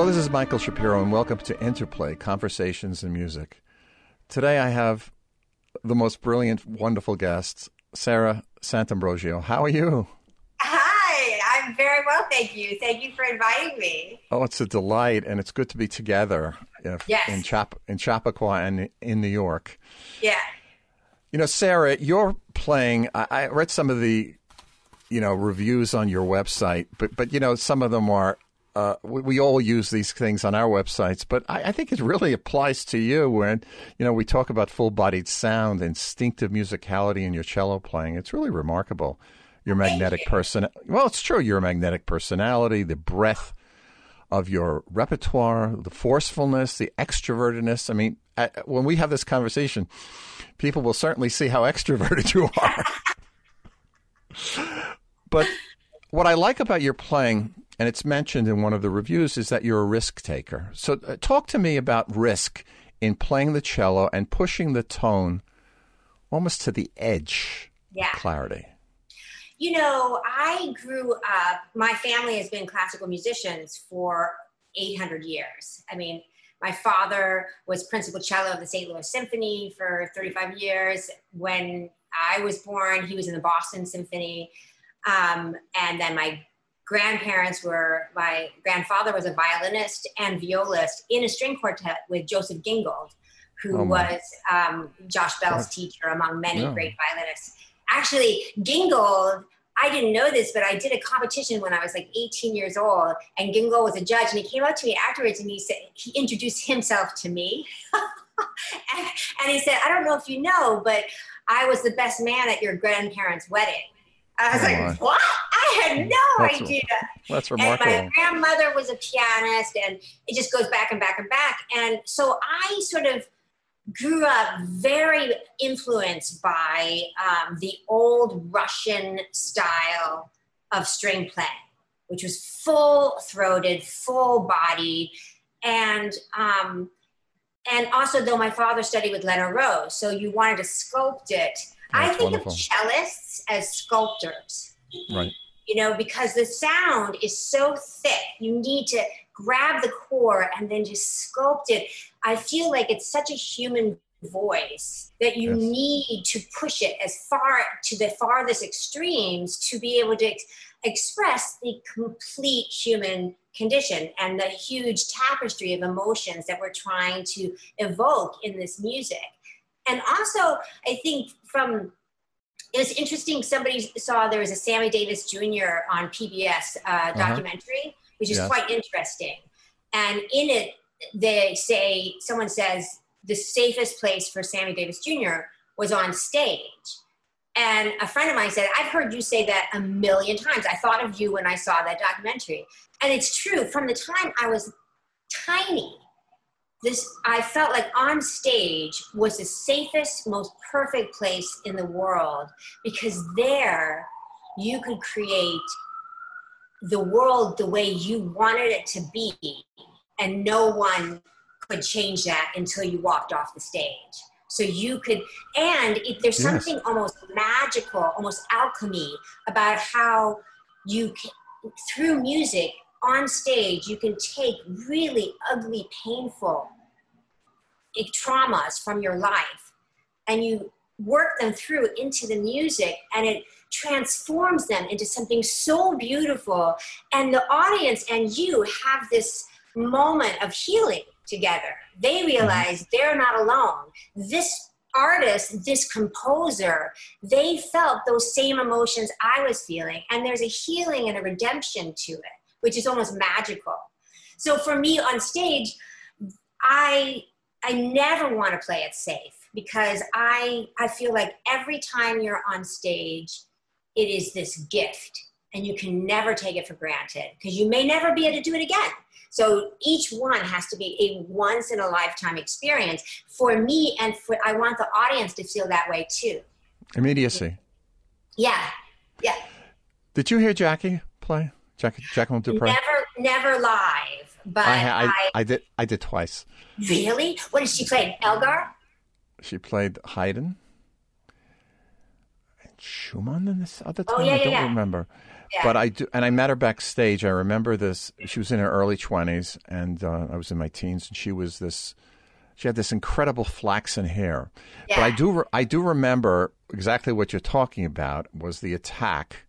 Hello, this is Michael Shapiro, and welcome to Interplay Conversations in Music. Today I have the most brilliant, wonderful guest, Sarah Sant'Ambrogio. How are you? Hi, I'm very well, thank you. Thank you for inviting me. Oh, it's a delight, and it's good to be together uh, if, Yes. in, Chap- in Chappaqua and in New York. Yeah. You know, Sarah, you're playing. I, I read some of the, you know, reviews on your website, but but you know, some of them are. Uh, we, we all use these things on our websites, but I, I think it really applies to you when you know we talk about full-bodied sound, instinctive musicality in your cello playing. It's really remarkable. Your magnetic person. Well, it's true. Your magnetic personality, the breadth of your repertoire, the forcefulness, the extrovertedness. I mean, uh, when we have this conversation, people will certainly see how extroverted you are. but what I like about your playing, and it's mentioned in one of the reviews, is that you're a risk taker. So, uh, talk to me about risk in playing the cello and pushing the tone almost to the edge Yeah. of clarity. You know, I grew up, my family has been classical musicians for 800 years. I mean, my father was principal cello of the St. Louis Symphony for 35 years. When I was born, he was in the Boston Symphony. Um, and then my grandparents were, my grandfather was a violinist and violist in a string quartet with Joseph Gingold, who Oh, was um, Josh Bell's teacher among many Yeah. great violinists. Actually, Gingold, I didn't know this, but I did a competition when I was like 18 years old, and Gingold was a judge, and he came up to me afterwards and he said he introduced himself to me, and, and he said, "I don't know if you know, but I was the best man at your grandparents' wedding." I was Oh, like, "What? I had no That's- idea." That's And remarkable. my grandmother was a pianist, and it just goes back and back and back. And so I sort of grew up very influenced by um, the old Russian style of string playing, which was full throated, full bodied, and um, and also though my father studied with Leonard Rose, so you wanted to sculpt it. I think wonderful. of cellists as sculptors right. you know, because the sound is so thick. You need to grab the core and then just sculpt it. I feel like it's such a human voice that you Yes. need to push it as far to the farthest extremes to be able to ex- express the complete human condition and the huge tapestry of emotions that we're trying to evoke in this music. And also, I think from it was interesting. Somebody saw there was a Sammy Davis Jr. on PBS uh, documentary, which is Yes. quite interesting. And in it, they say someone says the safest place for Sammy Davis Jr. was on stage. And a friend of mine said, I've heard you say that a million times. I thought of you when I saw that documentary. And it's true. From the time I was tiny, this I felt like on stage was the safest, most perfect place in the world because there you could create the world the way you wanted it to be, and no one could change that until you walked off the stage. So you could, and it, there's Yes. something almost magical, almost alchemy about how you can, through music on stage, you can take really ugly, painful traumas from your life and you work them through into the music and it transforms them into something so beautiful. And the audience and you have this moment of healing together. They mm-hmm. realize they're not alone. This artist, this composer, they felt those same emotions I was feeling. And there's a healing and a redemption to it, which is almost magical. So for me on stage, I I never want to play it safe because I I feel like every time you're on stage, it is this gift and you can never take it for granted because you may never be able to do it again. So each one has to be a once in a lifetime experience for me and for I want the audience to feel that way too. Immediacy. Yeah. Yeah. Did you hear Jackie play? Jack, Jacqueline du Pré? Never never live, but I, I, I, I did. I did twice. really what did she play? Elgar? She played Haydn. And Schumann in this other Oh, time? yeah, I don't yeah. remember. Yeah. But I do, and I met her backstage. I remember this. She was in her early twenties, and uh, I was in my teens, and she was this. She had this incredible flaxen hair. Yeah. But I do, I do remember exactly what you're talking about. Was the attack,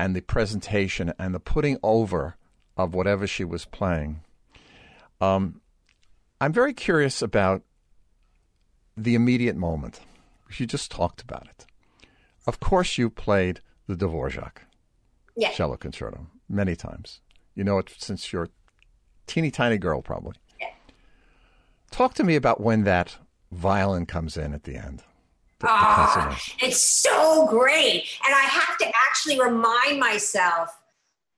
and the presentation, and the putting over of whatever she was playing. Um, I'm very curious about the immediate moment. You just talked about it. Of course, you played the Dvorak yeah. cello concerto many times. You know it since you're a teeny tiny girl, probably. Yeah. Talk to me about when that violin comes in at the end. The- Ah, it's so great. And I have to actually remind myself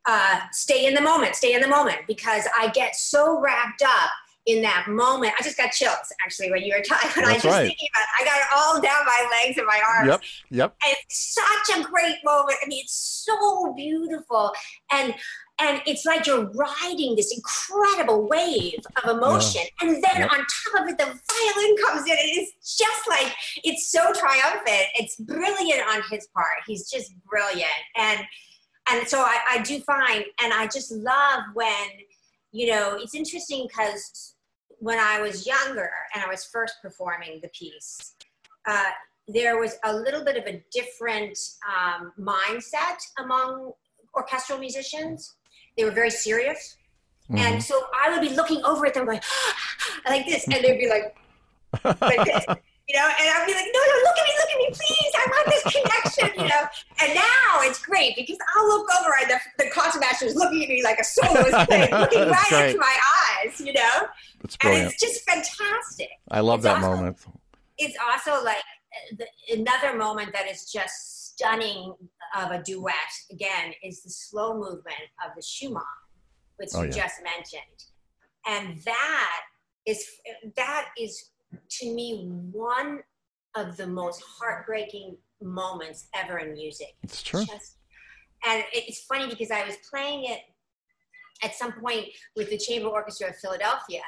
uh, stay in the moment, stay in the moment, because I get so wrapped up in that moment. I just got chills actually when you were talking. When I just right. thinking about it, I got it all down my legs and my arms. Yep, yep. And it's such a great moment. I mean, it's so beautiful. And and it's like you're riding this incredible wave of emotion. And then Yep. on top of it, the violin comes in. And it's just like it's so triumphant. It's brilliant on his part. He's just brilliant. And and so I, I do find and I just love when, you know, it's interesting because when I was younger and I was first performing the piece, uh, there was a little bit of a different um, mindset among orchestral musicians. They were very serious. Mm-hmm. And so I would be looking over at them going, like this, and they'd be like, like this, you know, and I'd be like, no, no, look at me, look at me, please, I want this connection, you know. And now it's great because I'll look over and the, the concert master is looking at me like a soloist playing, looking right great. into my eyes, you know. And brilliant. it's just fantastic I love it's that also- moment. it's also like uh, the, another moment that is just stunning of a duet again is the slow movement of the Schumann, which Oh, you yeah. just mentioned, and that is that is to me one of the most heartbreaking moments ever in music. It's true. Just, and it's funny because I was playing it at some point with the Chamber Orchestra of Philadelphia,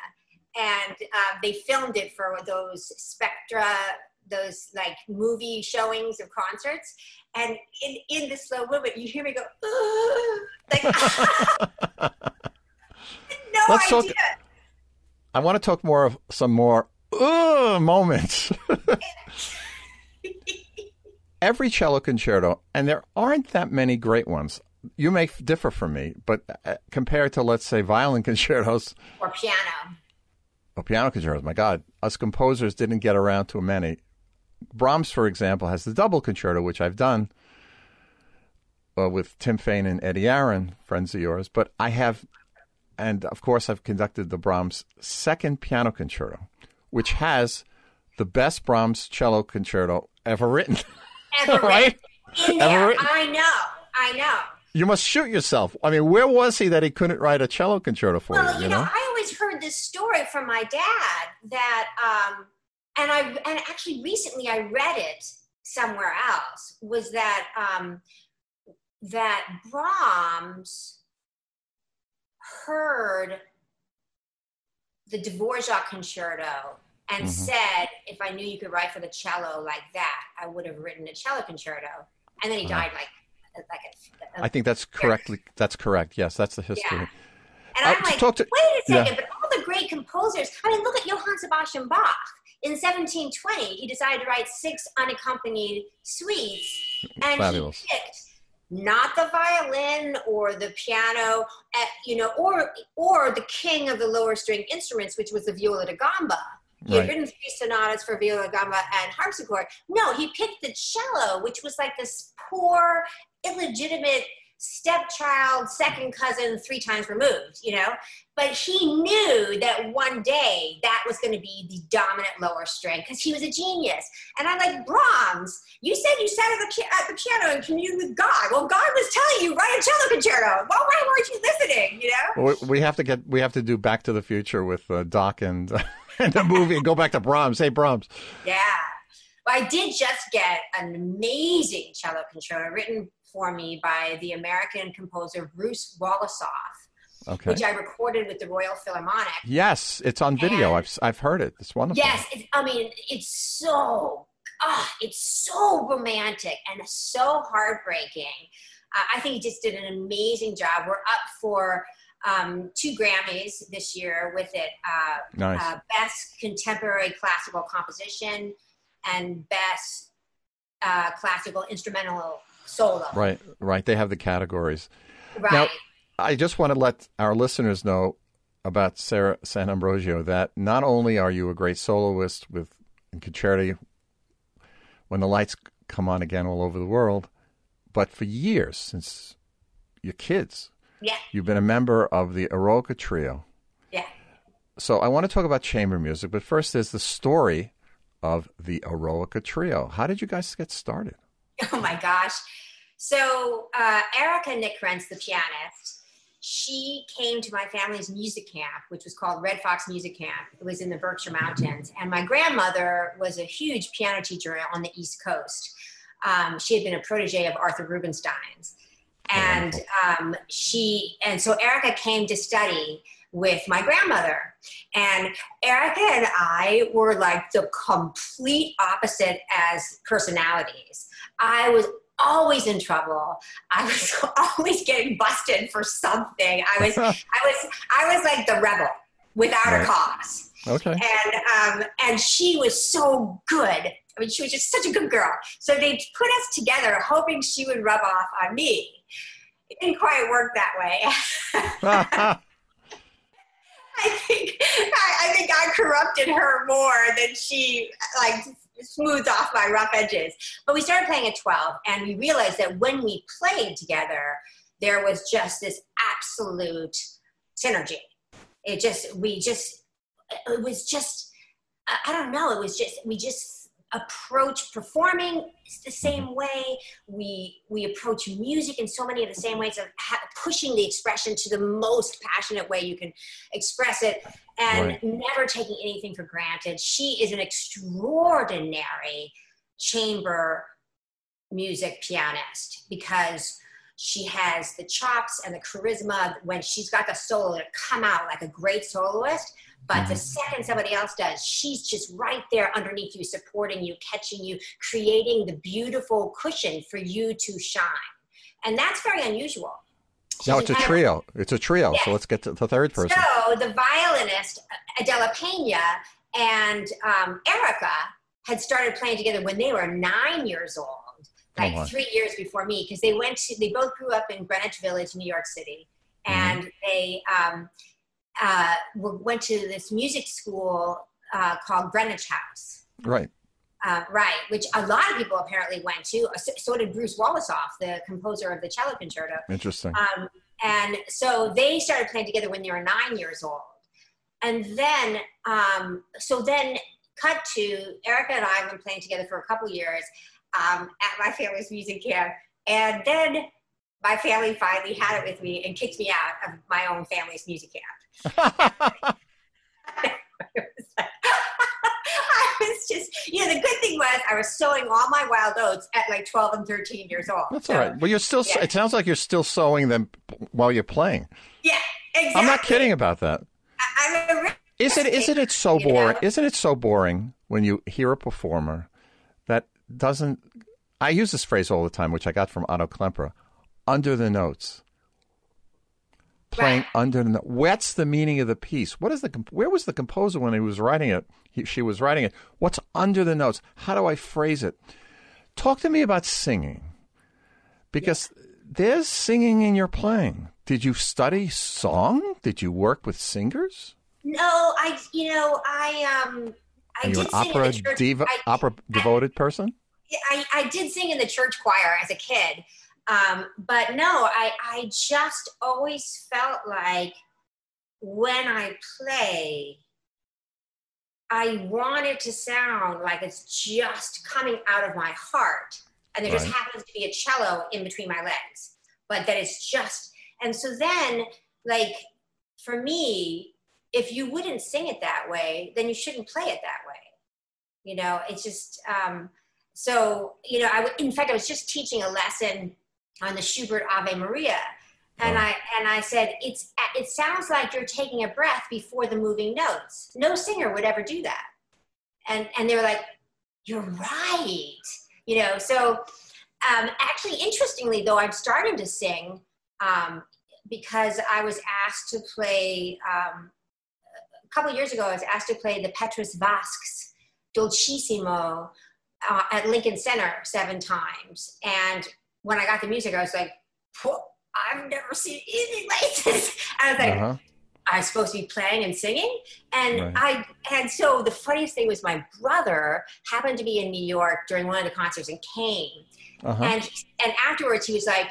and uh, they filmed it for those Spectra, those like movie showings of concerts. And in, in the slow movement, you hear me go, like, no Let's talk- idea. I want to talk more of some more moments. Every cello concerto, and there aren't that many great ones. You may differ from me, but uh, compared to, let's say, violin concertos or piano. or piano concertos, my God, us composers didn't get around to many. Brahms, for example, has the double concerto, which I've done uh, with Tim Fain and Eddie Arron, friends of yours. But I have, and of course, I've conducted the Brahms second piano concerto, which has the best Brahms cello concerto ever written. Ever right? In Ever there. written? I know. I know. You must shoot yourself. I mean, where was he that he couldn't write a cello concerto for Well, you? you know, I always heard this story from my dad that, um, and I and actually recently I read it somewhere else was that um, that Brahms heard the Dvorak concerto and Mhm. said, "If I knew you could write for the cello like that, I would have written a cello concerto." And then he Wow. died like like a, a I think that's correctly. That's correct. Yes, that's the history. Yeah. And Uh, I'm to like, talk to- wait a yeah. second, but all the great composers, I mean, look at Johann Sebastian Bach. In 1720, he decided to write six unaccompanied suites, and Fabulous. he picked not the violin or the piano, uh, you know, or or the king of the lower string instruments, which was the viola da gamba. He Right. had written three sonatas for viola da gamba and harpsichord. No, he picked the cello, which was like this poor, illegitimate stepchild, second cousin, three times removed, you know? But he knew that one day that was going to be the dominant lower string because he was a genius. And I'm like, Brahms, you said you sat at the, at the piano and communed with God. Well, God was telling you, write a cello concerto. Well, why weren't you listening, you know? Well, we, we have to get. We have to do Back to the Future with uh, Doc and and the movie and go back to Brahms. Hey, Brahms. Yeah. Well, I did just get an amazing cello concerto written for me by the American composer Bruce Wolosoff, Okay. which I recorded with the Royal Philharmonic. Yes, it's on video. And- I've I've heard it. It's wonderful. Yes, it's, I mean, it's so oh, it's so romantic and so heartbreaking. Uh, I think he just did an amazing job. We're up for um, two Grammys this year with it. Uh, nice. uh, best contemporary classical composition and best uh, classical instrumental solo. Right, right. They have the categories. Right. Now, I just want to let our listeners know about Sarah Sant'Ambrogio that not only are you a great soloist with concerti when the lights come on again all over the world, but for years since your kids, yeah, you've been a member of the Eroica Trio. yeah. So I want to talk about chamber music, but first there's the story of the Eroica Trio. How did you guys get started? Oh my gosh. So uh, Erica Nikrentz, the pianist, she came to my family's music camp, which was called Red Fox Music Camp. It was in the Berkshire Mountains. And my grandmother was a huge piano teacher on the East Coast. Um, she had been a protege of Arthur Rubinstein's. And um, she, and so Erica came to study with my grandmother. And Erica and I were like the complete opposite as personalities. I was always in trouble. I was always getting busted for something. I was, I was, I was like the rebel without Right. a cause. Okay. And um, and she was so good. I mean, she was just such a good girl. So they put us together, hoping she would rub off on me. It didn't quite work that way. I think I, I think I corrupted her more than she like smoothed off my rough edges. But we started playing at 12 and we realized that when we played together, there was just this absolute synergy. It just we just it was just I- I don't know, it was just we just approach performing the same way. We we approach music in so many of the same ways of ha- pushing the expression to the most passionate way you can express it and Right. never taking anything for granted. She is an extraordinary chamber music pianist because she has the chops and the charisma when she's got the solo to come out like a great soloist but the second somebody else does, she's just right there underneath you, supporting you, catching you, creating the beautiful cushion for you to shine. And that's very unusual. now it's a trio. It's a trio. Yes. So let's get to the third person. So the violinist Adela Pena and um, Erica had started playing together when they were nine years old, like Oh, three years before me, because they went to they both grew up in Greenwich Village, New York City, Mm-hmm. and they um, uh, went to this music school uh, called Greenwich House. Right. Uh, right, which a lot of people apparently went to. So, so did Bruce Wolosoff, the composer of the cello concerto. Interesting. Um, and so they started playing together when they were nine years old. And then, um, so then, cut to Erica and I have been playing together for a couple years um, at my family's music camp. And then my family finally had it with me and kicked me out of my own family's music camp. It was like- I was just, you know, the good thing was I was sowing all my wild oats at like 12 and 13 years old. That's So, all right. Well, you're still. yeah. It sounds like you're still sewing them while you're playing. Yeah, exactly. I'm not kidding about that. I- I'm a re- Is it? Isn't it so You know? boring? Isn't it so boring when you hear a performer that doesn't? I use this phrase all the time, which I got from Otto Klemperer. Under the notes. Playing Right. under the notes. What's the meaning of the piece? What is the? Where was the composer when he was writing it? He, she was writing it. What's under the notes? How do I phrase it? Talk to me about singing, because there's singing in your playing. Did you study song? Did you work with singers? No, I, you know, I, um, I Are you did an opera diva, I, opera devoted person? I, I did sing in the church choir as a kid, um, but no, I, I just always felt like when I play, I want it to sound like it's just coming out of my heart, and there just happens to be a cello in between my legs, but that it's just. And so then, like for me, if you wouldn't sing it that way, then you shouldn't play it that way. You know, it's just. Um, so you know, I w- in fact I was just teaching a lesson on the Schubert Ave Maria, and. I and I said it's it sounds like you're taking a breath before the moving notes. No singer would ever do that, and and they were like, you're right. You know, so um, actually, interestingly, though, I'm starting to sing um, because I was asked to play, um, a couple years ago, I was asked to play the Petrus Vasks Dolcissimo uh, at Lincoln Center seven times. And when I got the music, I was like, I've never seen anything like this. I was like, uh-huh. I was supposed to be playing and singing. And right. I and so the funniest thing was my brother happened to be in New York during one of the concerts and came. Uh-huh. And and afterwards he was like,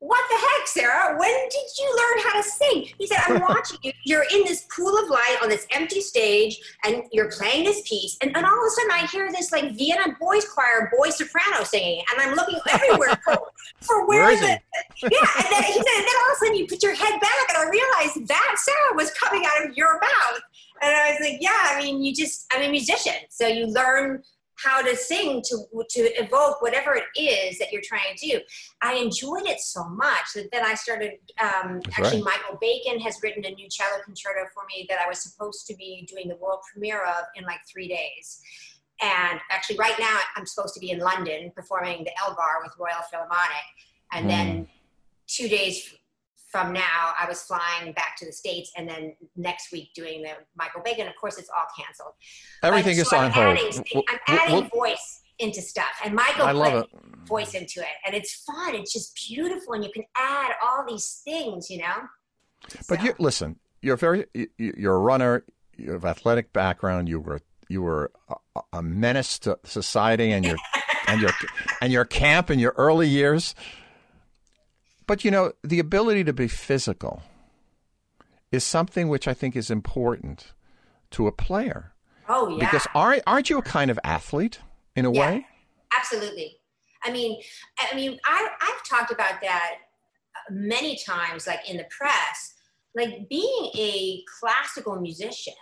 what the heck, Sarah? When did you learn how to sing? He said, I'm watching you. You're in this pool of light on this empty stage and you're playing this piece. And, and all of a sudden I hear this like Vienna boys choir, boy soprano singing. And I'm looking everywhere for, for where, the, it? yeah. And then he said, and then all of a sudden you put your head back and I realized that Sarah was coming out of your mouth. And I was like, yeah, I mean, you just, I'm a musician. So you learn how to sing to to evoke whatever it is that you're trying to do. I enjoyed it so much that then I started. Um, actually, right. Michael Bacon has written a new cello concerto for me that I was supposed to be doing the world premiere of in like three days. And actually, right now I'm supposed to be in London performing the Elgar with Royal Philharmonic, and mm. then two days from now, I was flying back to the States and then next week doing the Michael Bacon. Of course, it's all canceled. Everything is on hold. I'm adding voice into stuff. And Michael I love it. voice into it. And it's fun. It's just beautiful. And you can add all these things, you know? But so. you listen, you're very, you're a runner, you have athletic background, you were, you were a, a menace to society and your, and your, and your camp in your early years. But you know, the ability to be physical is something which I think is important to a player. Oh yeah. Because aren't aren't you a kind of athlete in a yeah, way? Absolutely. I mean, I mean, I I've talked about that uh, many times, like in the press. Like being a classical musician,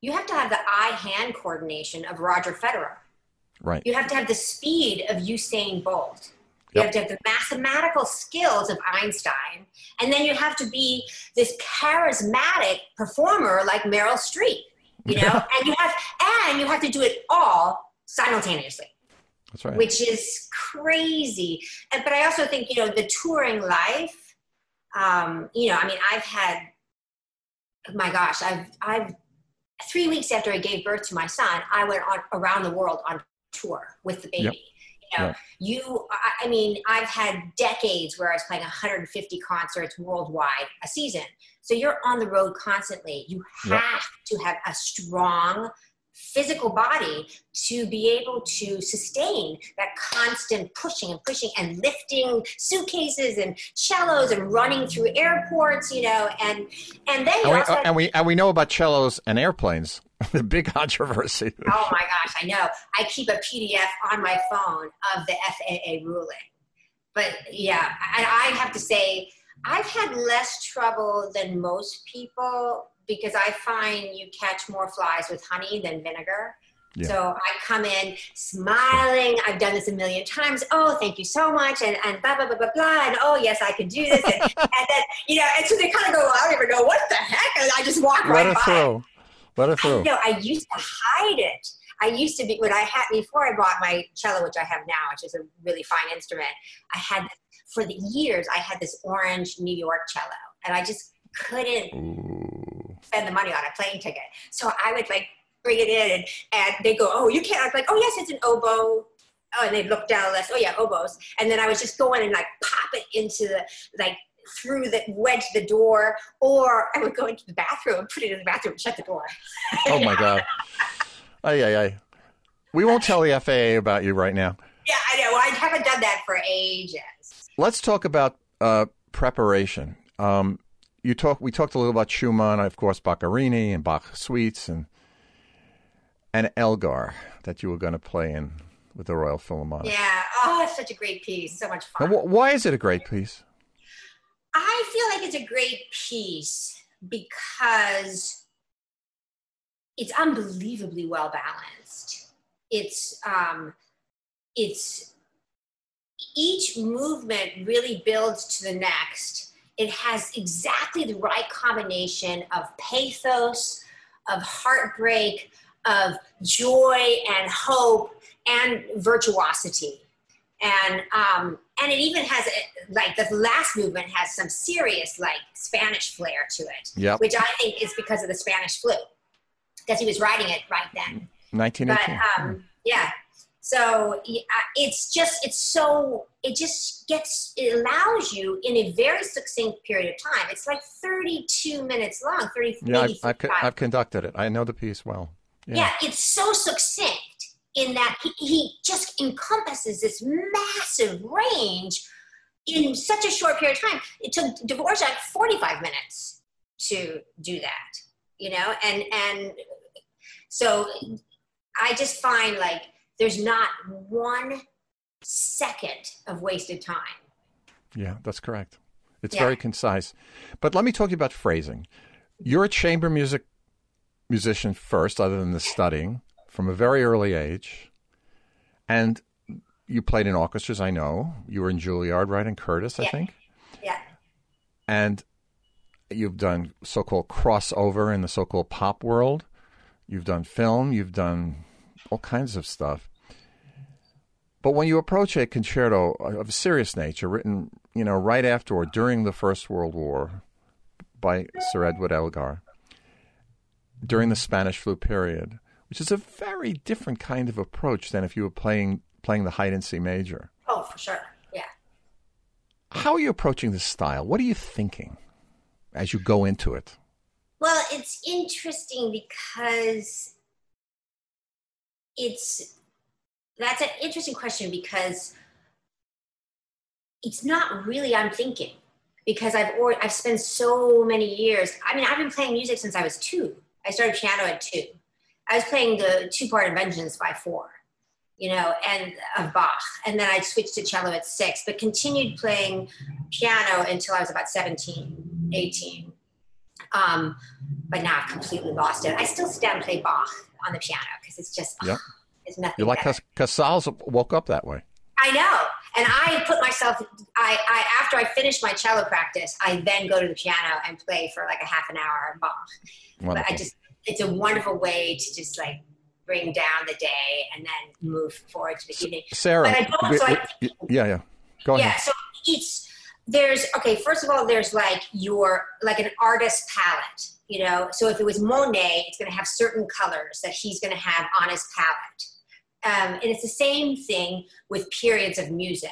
you have to have the eye-hand coordination of Roger Federer. Right. You have to have the speed of Usain Bolt. You yep. have to have the mathematical skills of Einstein, and then you have to be this charismatic performer like Meryl Streep, you know. and you have and you have to do it all simultaneously. That's right. Which is crazy. And, but I also think you know the touring life. Um, you know, I mean, I've had, my gosh, I've I've three weeks after I gave birth to my son, I went on around the world on tour with the baby. Yep know, yeah. you, I mean, I've had decades where I was playing 150 concerts worldwide a season. So you're on the road constantly. You have yep. to have a strong physical body to be able to sustain that constant pushing and pushing and lifting suitcases and cellos and running through airports, you know, and and then and we, also, uh, and we and we know about cellos and airplanes. the big controversy. Oh my gosh, I know. I keep a PDF on my phone of the FAA ruling. But yeah, and I have to say, I've had less trouble than most people because I find you catch more flies with honey than vinegar. Yeah. So I come in smiling. I've done this a million times. Oh, thank you so much. And, and blah, blah, blah, blah, blah. And oh, yes, I can do this. And, and then, you know, and so they kind of go, I don't even know what the heck. And I just walk Let right by. Through. Let it through. I know. I used to hide it. I used to be when I had before I bought my cello, which I have now, which is a really fine instrument. I had for the years I had this orange New York cello, and I just couldn't Ooh. Spend the money on a plane ticket. So I would like bring it in, and, and they go, "Oh, you can't." I was like, "Oh yes, it's an oboe." Oh, and they look down the list. Oh yeah, oboes. And then I was just going and like pop it into the like through the wedge the door, or I would go into the bathroom and put it in the bathroom and shut the door. oh my god! Ay ay ay! We won't tell the FAA about you right now. Yeah, I know. I haven't done that for ages. Let's talk about uh, preparation. Um, you talk. We talked a little about Schumann, of course, Boccherini and Bach suites, and and Elgar that you were going to play in with the Royal Philharmonic. Yeah. Oh, it's such a great piece. So much fun. why is it a great piece? I feel like it's a great piece because it's unbelievably well balanced. It's um, it's each movement really builds to the next. It has exactly the right combination of pathos, of heartbreak, of joy and hope and virtuosity. And um, and it even has like the last movement has some serious like Spanish flair to it, Yep. which I think is because of the Spanish flu, because he was writing it right then. But um, yeah, so uh, it's just it's so it just gets it allows you in a very succinct period of time. It's like 32 minutes long, 30 yeah, I've, I've, co- 35. I've conducted it. I know the piece well. Yeah. Yeah, it's so succinct in that he, he just encompasses this massive range in such a short period of time. It took Dvorak 45 minutes to do that, you know, and and so I just find like there's not one second of wasted time. Yeah, that's correct. It's Yeah. very concise. But let me talk to you about phrasing. You're a chamber music musician first, other than the studying, from a very early age. And you played in orchestras, I know. You were in Juilliard, right? And Curtis, I Yeah. think. Yeah. And you've done so called crossover in the so called pop world. You've done film, you've done all kinds of stuff. But when you approach a concerto of a serious nature, written, you know, right after or during the First World War by Sir Edward Elgar, during the Spanish flu period, which is a very different kind of approach than if you were playing playing the Haydn C major. Oh, for sure. Yeah. How are you approaching this style? What are you thinking as you go into it? Well, it's interesting because it's that's an interesting question because it's not really I'm thinking because I've or, I've spent so many years. I mean, I've been playing music since I was two. I started piano at two. I was playing the two-part inventions by four, you know, and of Bach, and then I switched to cello at six, but continued playing piano until I was about 17, 18. Um, but now I've completely lost it. I still sit down and play Bach on the piano because it's just Yep. It's nothing. You're like better. Casals woke up that way. I know, and I put myself. I, I after I finish my cello practice, I then go to the piano and play for like a half an hour. But I just it's a wonderful way to just like bring down the day and then move forward to the evening. Sarah, but I don't- we- so I we- yeah, yeah. Go ahead. Yeah, so it's there's okay. First of all, there's like your like an artist palette, you know. So if it was Monet, it's going to have certain colors that he's going to have on his palette, um, and it's the same thing with periods of music.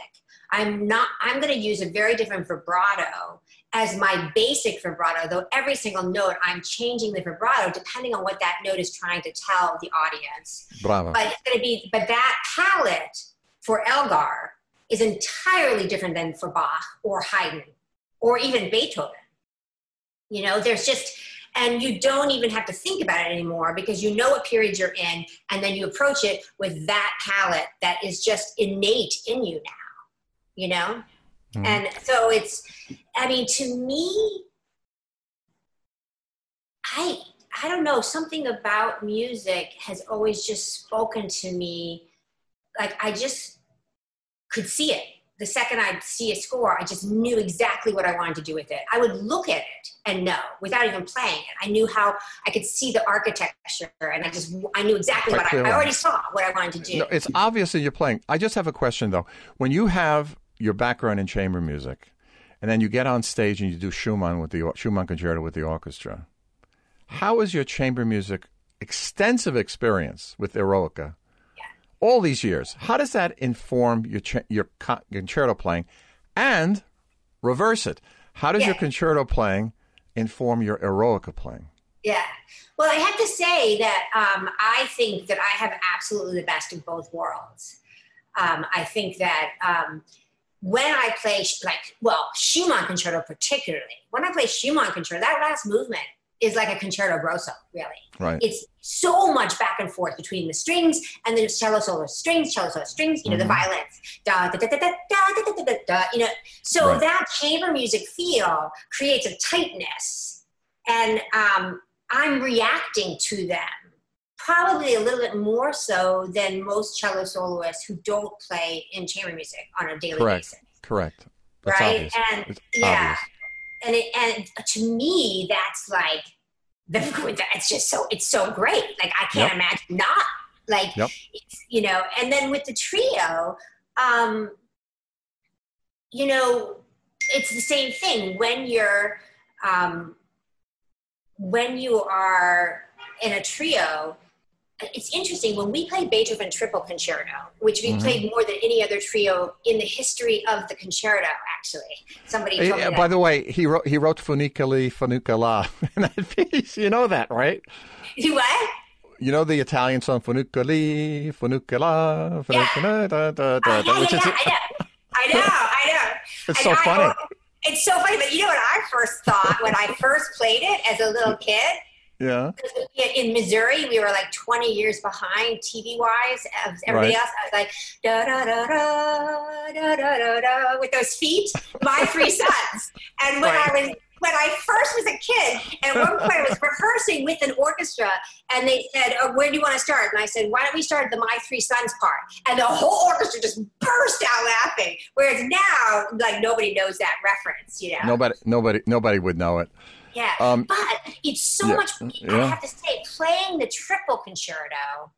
I'm not. I'm going to use a very different vibrato as my basic vibrato, though every single note I'm changing the vibrato depending on what that note is trying to tell the audience Bravo. but it's going to be but that palette for elgar is entirely different than for bach or haydn or even beethoven you know there's just and you don't even have to think about it anymore because you know what period you're in and then you approach it with that palette that is just innate in you now you know Mhm. and so it's i mean to me i i don't know something about music has always just spoken to me like i just could see it the second i'd see a score i just knew exactly what i wanted to do with it i would look at it and know without even playing it i knew how i could see the architecture and i just i knew exactly Quite what I. I already saw what i wanted to do No, it's obvious that you're playing. I just have a question though. When you have your background in chamber music, and then you get on stage and you do Schumann with the Schumann concerto with the orchestra, how is your chamber music extensive experience with Eroica? All these years, how does that inform your your concerto playing, and reverse it? How does your concerto playing inform your Eroica playing? Yeah. Well, I have to say that um, I think that I have absolutely the best of both worlds. Um, I think that um, when I play, like, well, Schumann concerto particularly, when I play Schumann concerto, that last movement is like a concerto grosso, really. Right. It's so much back and forth between the strings and the cello solo strings, cello solo strings, you know, the violins. Da, da, da, da, da, da, da, da, da, da, da, you know. So Right. that chamber music feel creates a tightness. And um, I'm reacting to them probably a little bit more so than most cello soloists who don't play in chamber music on a daily Correct. basis. Correct. That's Right? obvious. And It's yeah. obvious. And it, and to me, that's like the, it's just so it's so great. Like I can't yep. imagine not. Like yep. you know, and then with the trio, um, you know, it's the same thing when you're um, when you are in a trio it's interesting when we played Beethoven Triple Concerto, which we mm-hmm. played more than any other trio in the history of the concerto. Actually, somebody. Told uh, by the way, he wrote he wrote Funiculi Funicula in that piece. You know that, right? You what? You know the Italian song Funiculi Funicula Funicula. Yeah. Da, da, da, uh, yeah, yeah, yeah, I know. I know. I know. It's so funny. it's so funny, but you know what I first thought when I first played it as a little kid? Yeah. In Missouri, we were like 20 years behind TV wise of everybody right. else. I was like, da da da da, da da da da, with those feet, my three sons. And when right. I was when I first was a kid, at one point I was rehearsing with an orchestra, and they said, oh, "Where do you want to start?" And I said, "Why don't we start the My Three Sons part?" And the whole orchestra just burst out laughing. Whereas now, like nobody knows that reference, you know. Nobody, nobody, nobody would know it. Yeah. Um, but it's so yeah, much, yeah. I have to say, playing the triple concerto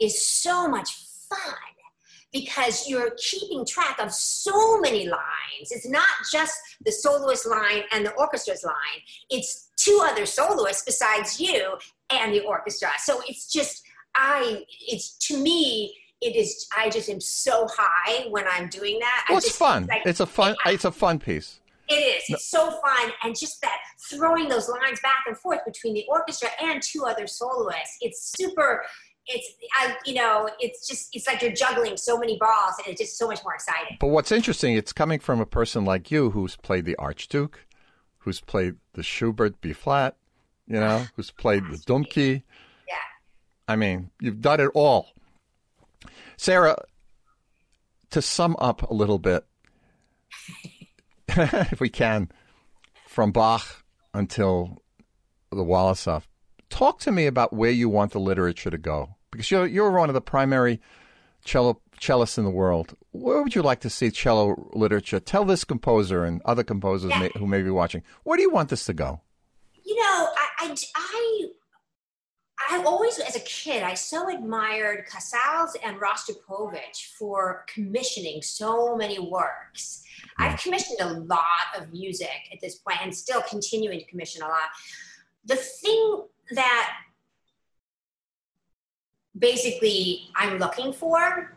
is so much fun because you're keeping track of so many lines. It's not just the soloist line and the orchestra's line, it's two other soloists besides you and the orchestra. So it's just, I, it's to me, it is, I just am so high when I'm doing that. Well, it's just, fun. Like, it's a fun, it's a fun piece. It is. It's so fun. And just that throwing those lines back and forth between the orchestra and two other soloists. It's super, it's, I, you know, it's just, it's like you're juggling so many balls and it's just so much more exciting. But what's interesting, it's coming from a person like you who's played the Archduke, who's played the Schubert B flat, you know, who's played the Dumky. Yeah. I mean, you've done it all. Sarah, to sum up a little bit, if we can, from Bach until the Wolosoff. Talk to me about where you want the literature to go, because you're you're one of the primary cello cellists in the world. Where would you like to see cello literature? Tell this composer and other composers yeah. may, who may be watching. Where do you want this to go? You know, I, I, I I always, as a kid, I so admired Casals and Rostropovich for commissioning so many works. I've commissioned a lot of music at this point and still continuing to commission a lot. The thing that basically I'm looking for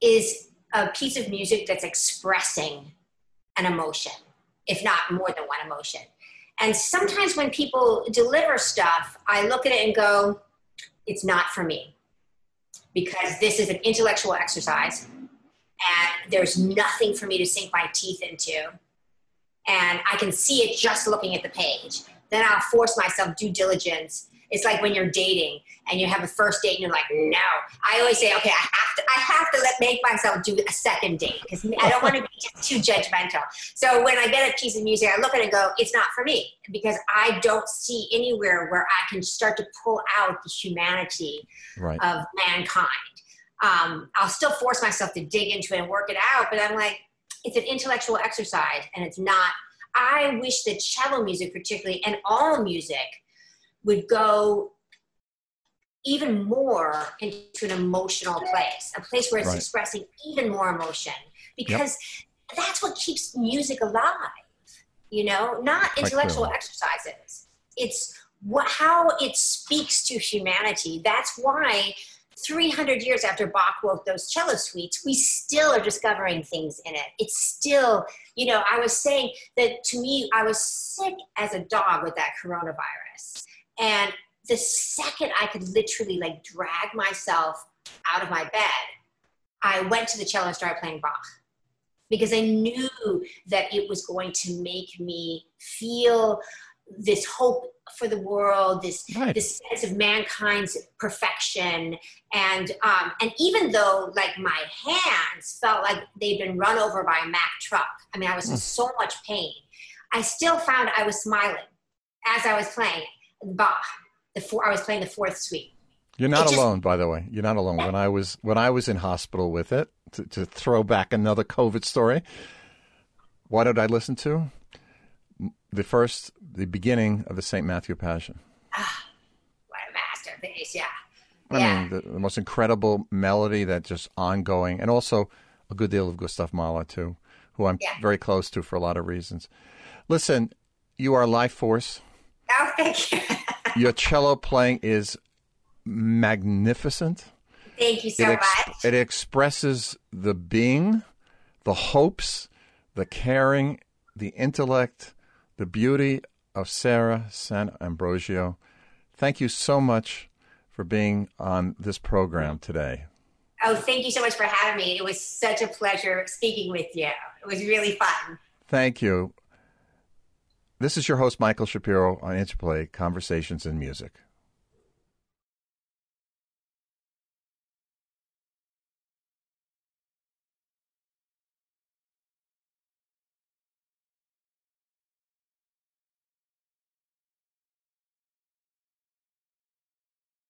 is a piece of music that's expressing an emotion, if not more than one emotion. And sometimes when people deliver stuff, I look at it and go, it's not for me because this is an intellectual exercise and there's nothing for me to sink my teeth into. And I can see it just looking at the page. Then I'll force myself due diligence. It's like when you're dating and you have a first date and you're like, no. I always say, okay, I have to, I have to let make myself do a second date because I don't want to be too judgmental. So when I get a piece of music, I look at it and go, it's not for me because I don't see anywhere where I can start to pull out the humanity right. of mankind um, I'll still force myself to dig into it and work it out, but I'm like, it's an intellectual exercise and it's not. I wish that cello music, particularly, and all music would go even more into an emotional place, a place where it's right. expressing even more emotion, because yep. that's what keeps music alive, you know, not intellectual exercises. It's what, how it speaks to humanity. That's why 300 years after Bach wrote those cello suites, we still are discovering things in it. It's still, you know, I was saying that to me, I was sick as a dog with that coronavirus. And the second I could literally like drag myself out of my bed, I went to the cello and started playing Bach because I knew that it was going to make me feel this hope for the world, this right. this sense of mankind's perfection, and um, and even though like my hands felt like they'd been run over by a Mack truck, I mean I was in mm. so much pain, I still found I was smiling as I was playing Bach. The four, I was playing the fourth suite. You're not just, alone, by the way. You're not alone. When I was when I was in hospital with it, to, to throw back another COVID story, what did I listen to? The first, the beginning of the St. Matthew Passion. Ah, What a masterpiece, yeah. I yeah. mean, the, the most incredible melody that just ongoing, and also a good deal of Gustav Mahler too, who I'm Yeah. very close to for a lot of reasons. Listen, you are life force. oh, thank you. Your cello playing is magnificent. thank you so it, ex- much. it expresses the being, the hopes, the caring, the intellect, the beauty of Sara Sant'Ambrogio. Thank you so much for being on this program today. Oh, thank you so much for having me. It was such a pleasure speaking with you. It was really fun. Thank you. This is your host, Michael Shapiro, on Interplay Conversations in Music.